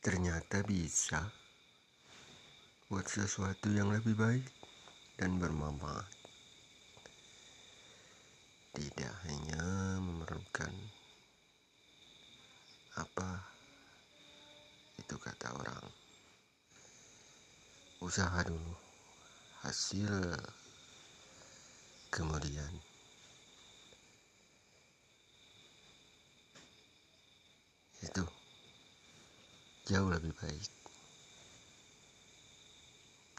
ternyata bisa buat sesuatu yang lebih baik dan bermanfaat. Tidak hanya memerlukan apa itu kata orang. Usaha dulu, hasil kemudian. Jauh lebih baik.